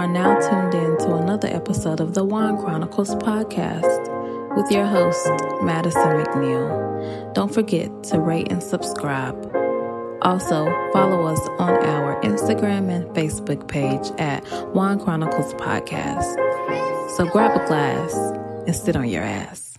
are now tuned in to another episode of the Wine Chronicles podcast with your host, Madison McNeil. Don't forget to rate and subscribe. Also, follow us on our Instagram and Facebook page at Wine Chronicles Podcast. So grab a glass and sit on your ass.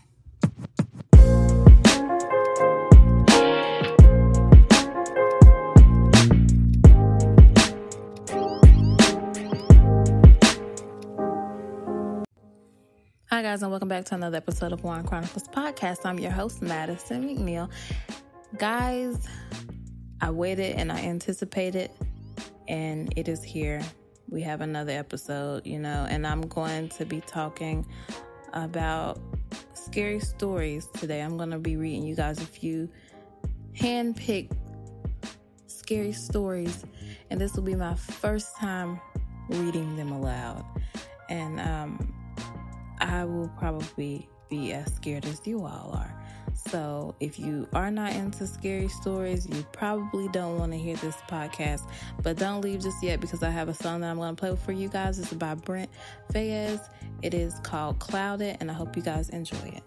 Hi, guys, and welcome back to another episode of Wine Chronicles Podcast. I'm your host, Madison McNeil. Guys, I waited and I anticipated, and it is here. We have another episode, you know, and I'm going to be talking about scary stories today. I'm going to be reading you guys a few hand-picked scary stories, and this will be my first time reading them aloud. And um, I will probably be as scared as you all are. So, if you are not into scary stories, you probably don't want to hear this podcast. But don't leave just yet because I have a song that I'm going to play for you guys. It's by Brent Faiyaz. It is called Clouded, and I hope you guys enjoy it.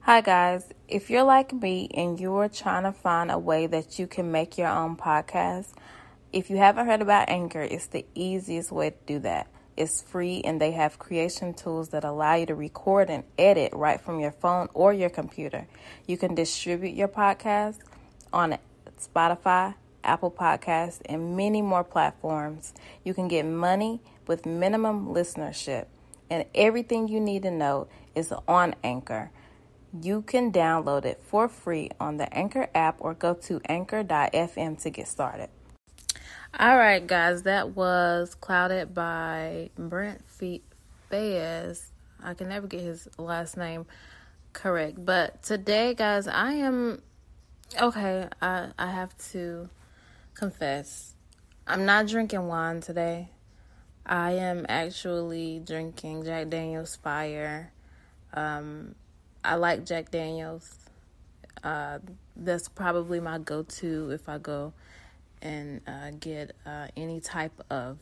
Hi, guys. If you're like me and you are trying to find a way that you can make your own podcast, if you haven't heard about Anchor, it's the easiest way to do that is free and they have creation tools that allow you to record and edit right from your phone or your computer. You can distribute your podcast on Spotify, Apple Podcasts, and many more platforms. You can get money with minimum listenership, and everything you need to know is on Anchor. You can download it for free on the Anchor app or go to anchor.fm to get started. All right, guys, that was Clouded by Brent Faiyaz. I can never get his last name correct. But today, guys, I am okay. I, I have to confess, I'm not drinking wine today. I am actually drinking Jack Daniels Fire. Um, I like Jack Daniels. Uh, that's probably my go to if I go and uh, get uh, any type of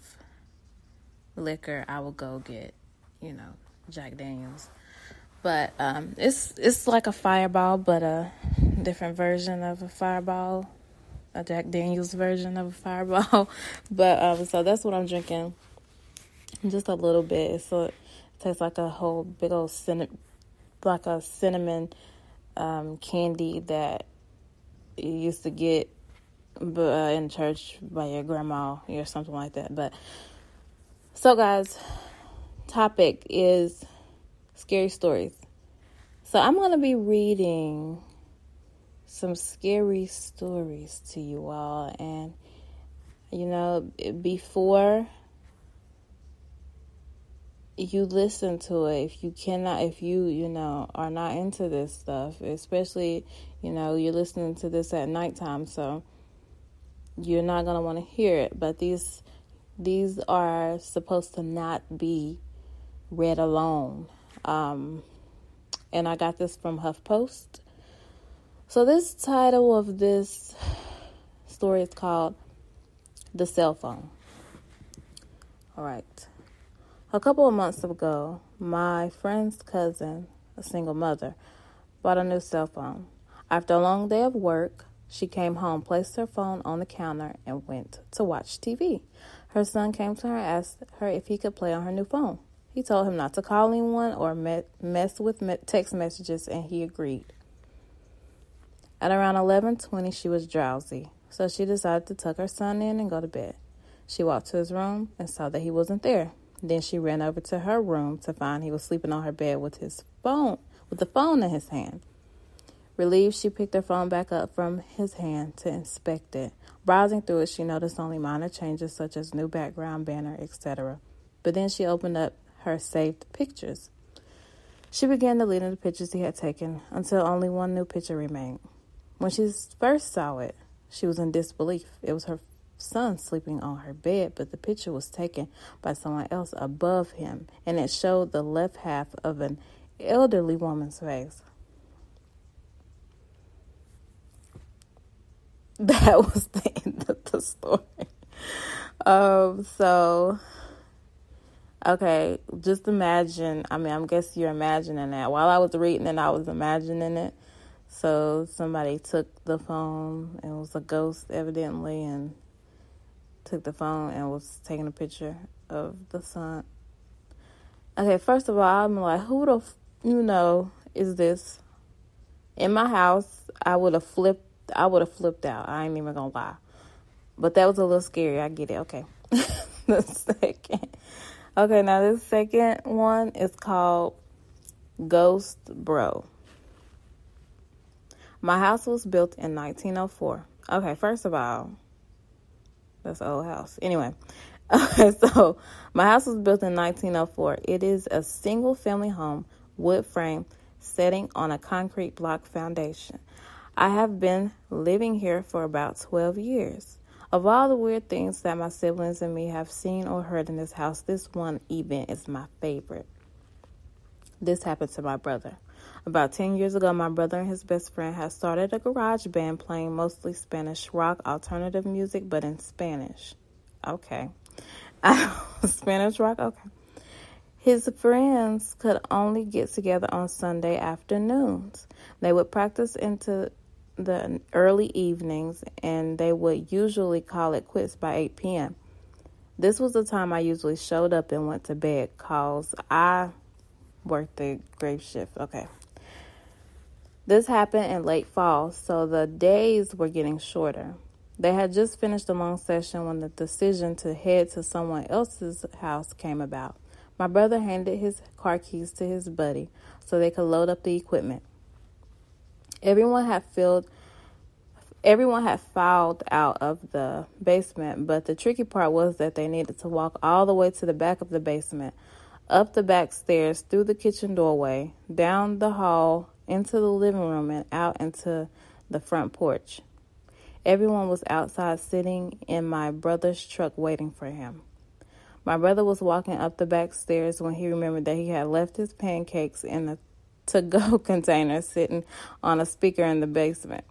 liquor, I will go get, you know, Jack Daniels. But um, it's it's like a fireball, but a different version of a fireball, a Jack Daniels version of a fireball. but um, so that's what I'm drinking, just a little bit. So it tastes like a whole big old cinnamon, like a cinnamon um, candy that you used to get uh, in church by your grandma or something like that. But so, guys, topic is scary stories. So I'm gonna be reading some scary stories to you all, and you know, before you listen to it if you cannot if you you know are not into this stuff especially you know you're listening to this at nighttime so you're not going to want to hear it but these these are supposed to not be read alone. Um, and i got this from huffpost. So this title of this story is called the cell phone. All right. A couple of months ago my friend's cousin a single mother bought a new cell phone. After a long day of work she came home, placed her phone on the counter, and went to watch TV. Her son came to her and asked her if he could play on her new phone. He told him not to call anyone or mess with text messages, and he agreed. At around 11:20, she was drowsy, so she decided to tuck her son in and go to bed. She walked to his room and saw that he wasn't there. Then she ran over to her room to find he was sleeping on her bed with his phone, with the phone in his hand. Relieved, she picked her phone back up from his hand to inspect it. Browsing through it, she noticed only minor changes such as new background banner, etc. But then she opened up her saved pictures. She began deleting the pictures he had taken until only one new picture remained. When she first saw it, she was in disbelief. It was her son sleeping on her bed, but the picture was taken by someone else above him, and it showed the left half of an elderly woman's face. that was the end of the story. Um, so Okay, just imagine. I mean, I guess you're imagining that. While I was reading it, I was imagining it. So somebody took the phone. It was a ghost, evidently, and took the phone and was taking a picture of the sun. Okay, first of all, I'm like, who the, f- you know, is this? In my house, I would have flipped. I would have flipped out. I ain't even gonna lie. But that was a little scary. I get it. Okay. the second. Okay, now this second one is called Ghost Bro. My house was built in 1904. Okay, first of all, that's old house. Anyway, okay, so my house was built in 1904. It is a single family home, wood frame, setting on a concrete block foundation. I have been living here for about 12 years. Of all the weird things that my siblings and me have seen or heard in this house, this one event is my favorite. This happened to my brother. About 10 years ago, my brother and his best friend had started a garage band playing mostly Spanish rock alternative music, but in Spanish. Okay. Spanish rock? Okay. His friends could only get together on Sunday afternoons. They would practice into the early evenings and they would usually call it quits by 8 p.m. This was the time I usually showed up and went to bed cause I worked the grave shift. Okay. This happened in late fall, so the days were getting shorter. They had just finished a long session when the decision to head to someone else's house came about. My brother handed his car keys to his buddy so they could load up the equipment. Everyone had filled everyone had filed out of the basement, but the tricky part was that they needed to walk all the way to the back of the basement, up the back stairs, through the kitchen doorway, down the hall, into the living room, and out into the front porch. Everyone was outside sitting in my brother's truck waiting for him. My brother was walking up the back stairs when he remembered that he had left his pancakes in the to go container sitting on a speaker in the basement.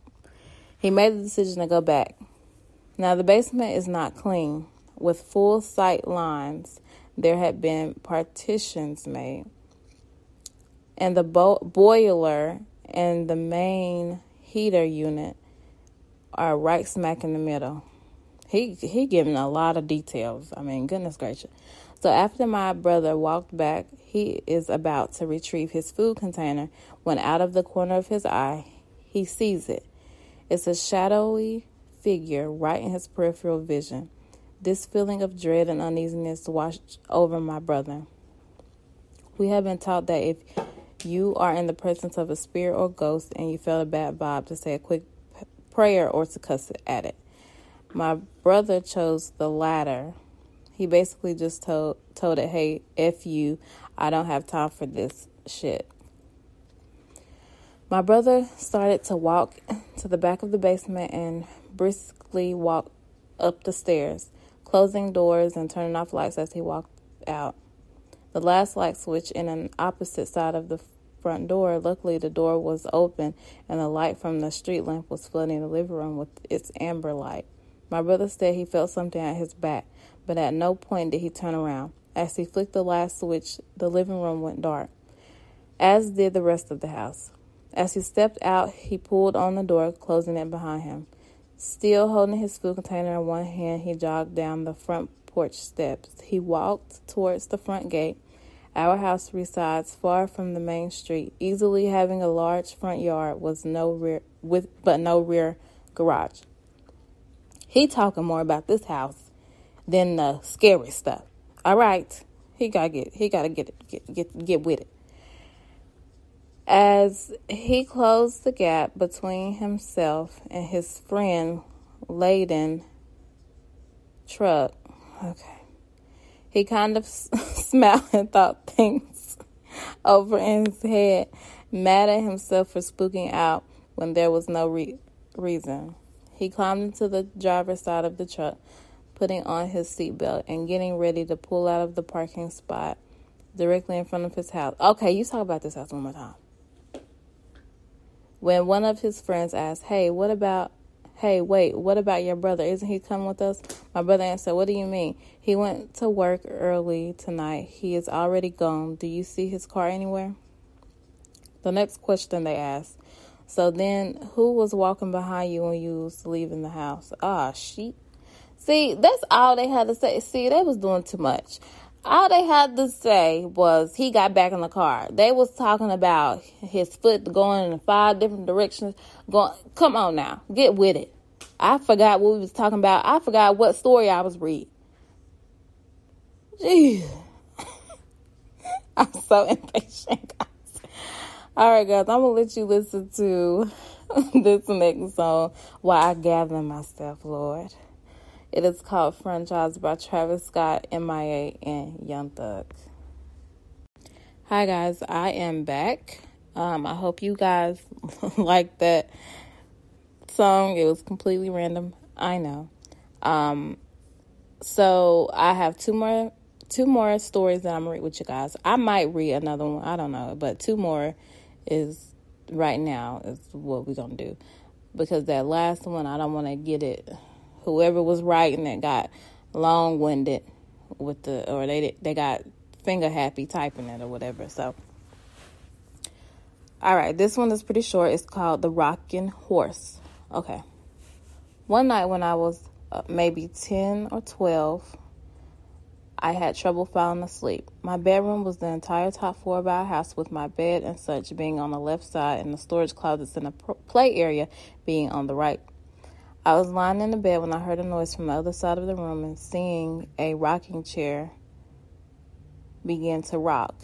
He made the decision to go back. Now, the basement is not clean. With full sight lines, there had been partitions made. And the bo- boiler and the main heater unit are right smack in the middle. He he giving a lot of details. I mean, goodness gracious. So after my brother walked back, he is about to retrieve his food container when out of the corner of his eye, he sees it. It's a shadowy figure right in his peripheral vision. This feeling of dread and uneasiness washed over my brother. We have been taught that if you are in the presence of a spirit or ghost and you feel a bad vibe, to say a quick prayer or to cuss at it. My brother chose the latter. He basically just told told it, "Hey, f you, I don't have time for this shit." My brother started to walk to the back of the basement and briskly walk up the stairs, closing doors and turning off lights as he walked out. The last light switch in an opposite side of the front door. Luckily, the door was open and the light from the street lamp was flooding the living room with its amber light. My brother said he felt something at his back, but at no point did he turn around. As he flicked the last switch, the living room went dark, as did the rest of the house. As he stepped out, he pulled on the door, closing it behind him. Still holding his food container in one hand, he jogged down the front porch steps. He walked towards the front gate. Our house resides far from the main street, easily having a large front yard was no rear with but no rear garage. He talking more about this house than the scary stuff. All right, he gotta get he gotta get it, get get get with it. As he closed the gap between himself and his friend laden truck, okay, he kind of smiled and thought things over in his head, mad at himself for spooking out when there was no re- reason. He climbed into the driver's side of the truck, putting on his seatbelt and getting ready to pull out of the parking spot directly in front of his house. Okay, you talk about this house one more time when one of his friends asked, Hey, what about Hey, wait, what about your brother? Isn't he coming with us? My brother answered, What do you mean? He went to work early tonight. He is already gone. Do you see his car anywhere? The next question they asked. So then, who was walking behind you when you was leaving the house? Ah, sheep. See, that's all they had to say. See, they was doing too much. All they had to say was he got back in the car. They was talking about his foot going in five different directions. Going, come on now, get with it. I forgot what we was talking about. I forgot what story I was reading. Jeez. I'm so impatient, guys. All right, guys, I'm gonna let you listen to this next song while I gather myself, Lord. It is called Franchise by Travis Scott, MIA, and Young Thug. Hi, guys. I am back. Um, I hope you guys like that song. It was completely random. I know. Um, so I have two more two more stories that I'm gonna read with you guys. I might read another one. I don't know, but two more is right now is what we're gonna do because that last one I don't want to get it whoever was writing it got long winded with the or they they got finger happy typing it or whatever. So all right, this one is pretty short. It's called The Rocking Horse. Okay. One night when I was uh, maybe 10 or 12, I had trouble falling asleep. My bedroom was the entire top floor of our house, with my bed and such being on the left side and the storage closets in the play area being on the right. I was lying in the bed when I heard a noise from the other side of the room and seeing a rocking chair begin to rock.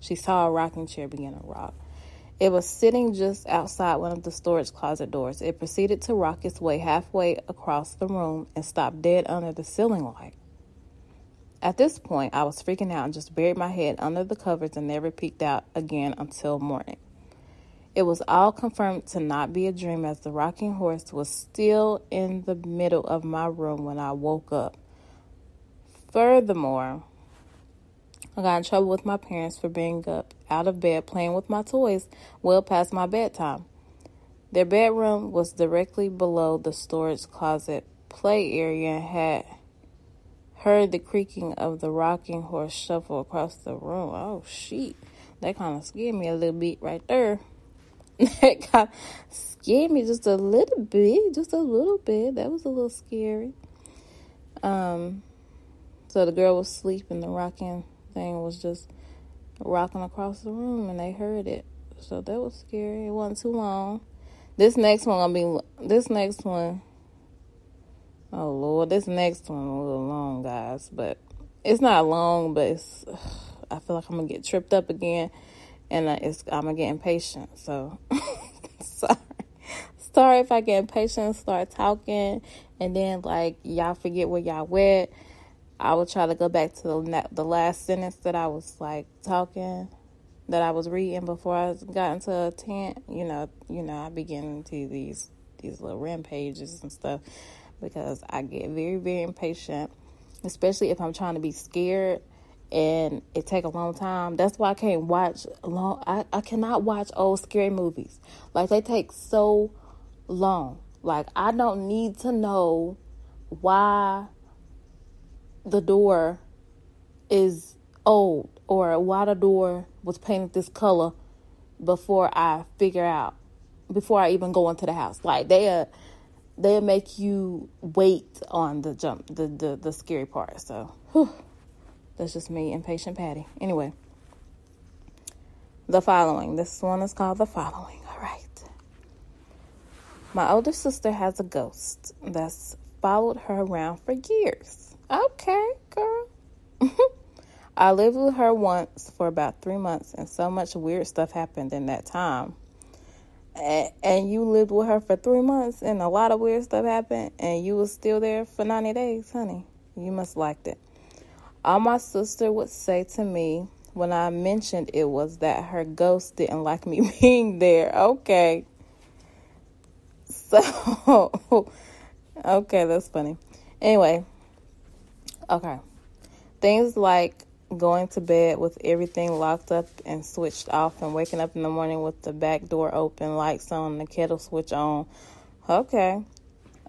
She saw a rocking chair begin to rock. It was sitting just outside one of the storage closet doors. It proceeded to rock its way halfway across the room and stopped dead under the ceiling light. At this point, I was freaking out and just buried my head under the covers and never peeked out again until morning. It was all confirmed to not be a dream as the rocking horse was still in the middle of my room when I woke up. Furthermore, I got in trouble with my parents for being up out of bed playing with my toys well past my bedtime. Their bedroom was directly below the storage closet play area and had heard the creaking of the rocking horse shuffle across the room. Oh, shit. That kind of scared me a little bit right there. That kind of scared me just a little bit, just a little bit. That was a little scary. Um, so the girl was sleeping. The rocking thing was just rocking across the room, and they heard it. So that was scary. It wasn't too long. This next one gonna be. This next one. Oh Lord, this next one a little long, guys. But it's not long, but it's. I feel like I'm gonna get tripped up again and uh, it's I'm gonna get impatient. So sorry, sorry if I get impatient, start talking, and then like y'all forget where y'all went. I will try to go back to the the last sentence that I was like talking, that I was reading before I got into a tent. You know, you know, I begin to these these little rampages and stuff because I get very very impatient, especially if I'm trying to be scared and it take a long time. That's why I can't watch long. I, I cannot watch old scary movies. Like they take so long. Like I don't need to know why the door is old or why the door was painted this color before I figure out before I even go into the house. Like they uh they make you wait on the jump the the, the scary part. So whew. That's just me, impatient Patty. Anyway, the following. This one is called The Following. All right. My older sister has a ghost that's followed her around for years. Okay, girl. I lived with her once for about three months, and so much weird stuff happened in that time. And you lived with her for three months, and a lot of weird stuff happened, and you was still there for 90 days, honey. You must liked it. All my sister would say to me when I mentioned it was that her ghost didn't like me being there. Okay. So, okay, that's funny. Anyway, okay. Things like going to bed with everything locked up and switched off and waking up in the morning with the back door open, lights on, the kettle switch on, Okay.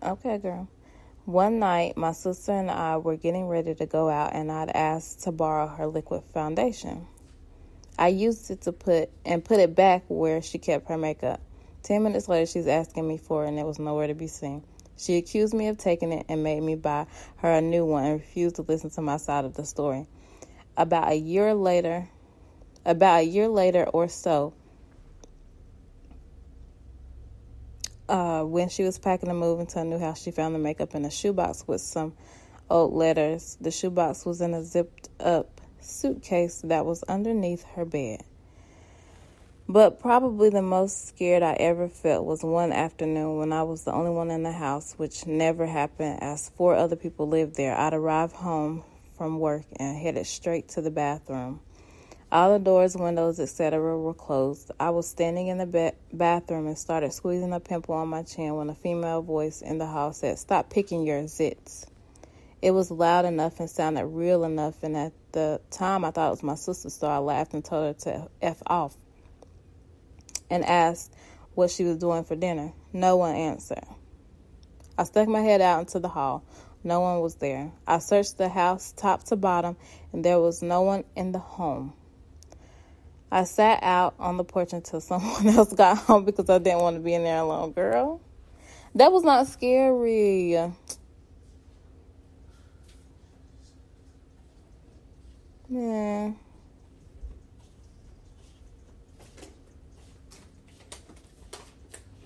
Okay, girl. One night, my sister and I were getting ready to go out, and I'd asked to borrow her liquid foundation. I used it to put and put it back where she kept her makeup. Ten minutes later, she's asking me for it, and it was nowhere to be seen. She accused me of taking it and made me buy her a new one and refused to listen to my side of the story. About a year later, about a year later or so, uh, when she was packing to move into a new house, she found the makeup in a shoebox with some old letters. The shoebox was in a zipped up suitcase that was underneath her bed. But probably the most scared I ever felt was one afternoon when I was the only one in the house, which never happened as four other people lived there. I'd arrive home from work and headed straight to the bathroom. All the doors, windows, etc., were closed. I was standing in the ba- bathroom and started squeezing a pimple on my chin when a female voice in the hall said, Stop picking your zits. It was loud enough and sounded real enough, and at the time I thought it was my sister, so I laughed and told her to F off and asked what she was doing for dinner. No one answered. I stuck my head out into the hall. No one was there. I searched the house top to bottom, and there was no one in the home. I sat out on the porch until someone else got home because I didn't want to be in there alone. Girl, that was not scary. Man.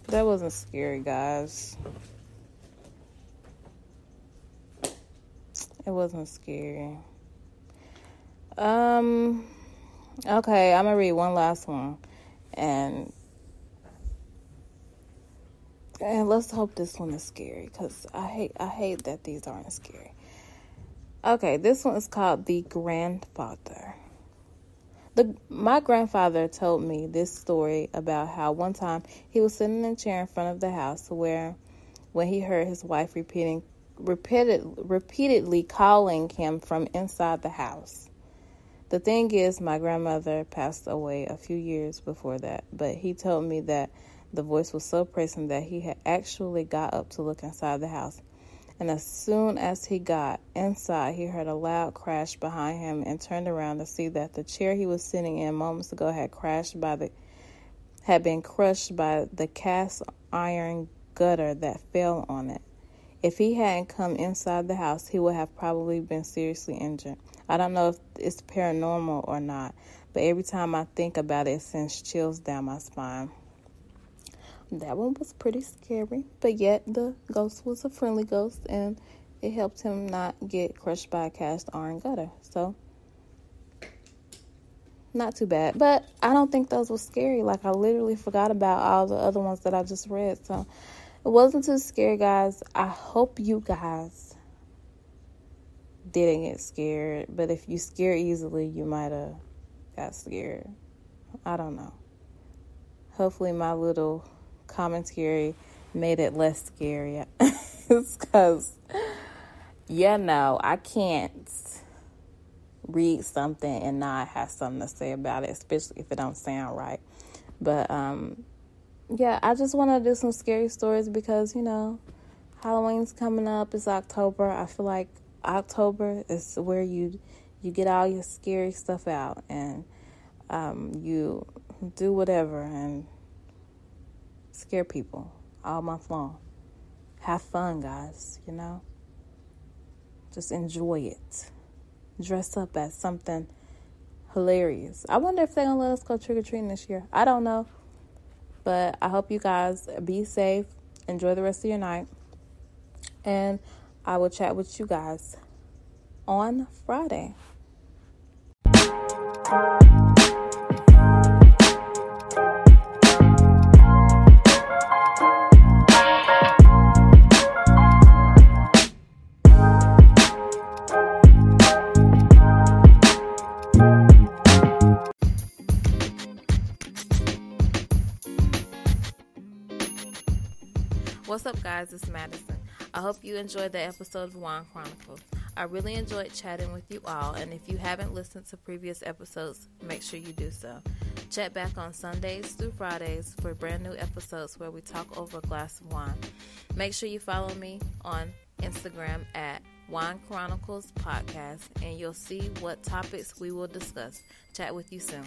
That wasn't scary, guys. It wasn't scary. Um okay, I'm gonna read one last one. And and let's hope this one is scary because I hate I hate that these aren't scary. Okay, this one is called The Grandfather. The, my grandfather told me this story about how one time he was sitting in a chair in front of the house where when he heard his wife repeating repeated, repeatedly calling him from inside the house. The thing is, my grandmother passed away a few years before that, but he told me that the voice was so pressing that he had actually got up to look inside the house and as soon as he got inside, he heard a loud crash behind him and turned around to see that the chair he was sitting in moments ago had crashed by the had been crushed by the cast iron gutter that fell on it. If he hadn't come inside the house, he would have probably been seriously injured. I don't know if it's paranormal or not, but every time I think about it, it sends chills down my spine. That one was pretty scary, but yet the ghost was a friendly ghost and it helped him not get crushed by a cast iron gutter. So, not too bad. But I don't think those were scary. Like, I literally forgot about all the other ones that I just read. So, it wasn't too scary, guys. I hope you guys didn't get scared. But if you scare easily, you might have got scared. I don't know. Hopefully, my little commentary made it less scary. because, yeah, no, I can't read something and not have something to say about it, especially if it don't sound right. But um, yeah, I just want to do some scary stories because you know Halloween's coming up. It's October. I feel like October is where you you get all your scary stuff out and um, you do whatever and scare people all month long. Have fun, guys, you know? Just enjoy it. Dress up as something hilarious. I wonder if they're going to let us go trick or treating this year. I don't know. But I hope you guys be safe. Enjoy the rest of your night. And I will chat with you guys on Friday. What's up, guys? It's Madison. I hope you enjoyed the episode of Wine Chronicles. I really enjoyed chatting with you all, and if you haven't listened to previous episodes, make sure you do so. Check back on Sundays through Fridays for brand new episodes where we talk over a glass of wine. Make sure you follow me on Instagram at Wine Chronicles Podcast and you'll see what topics we will discuss. Chat with you soon.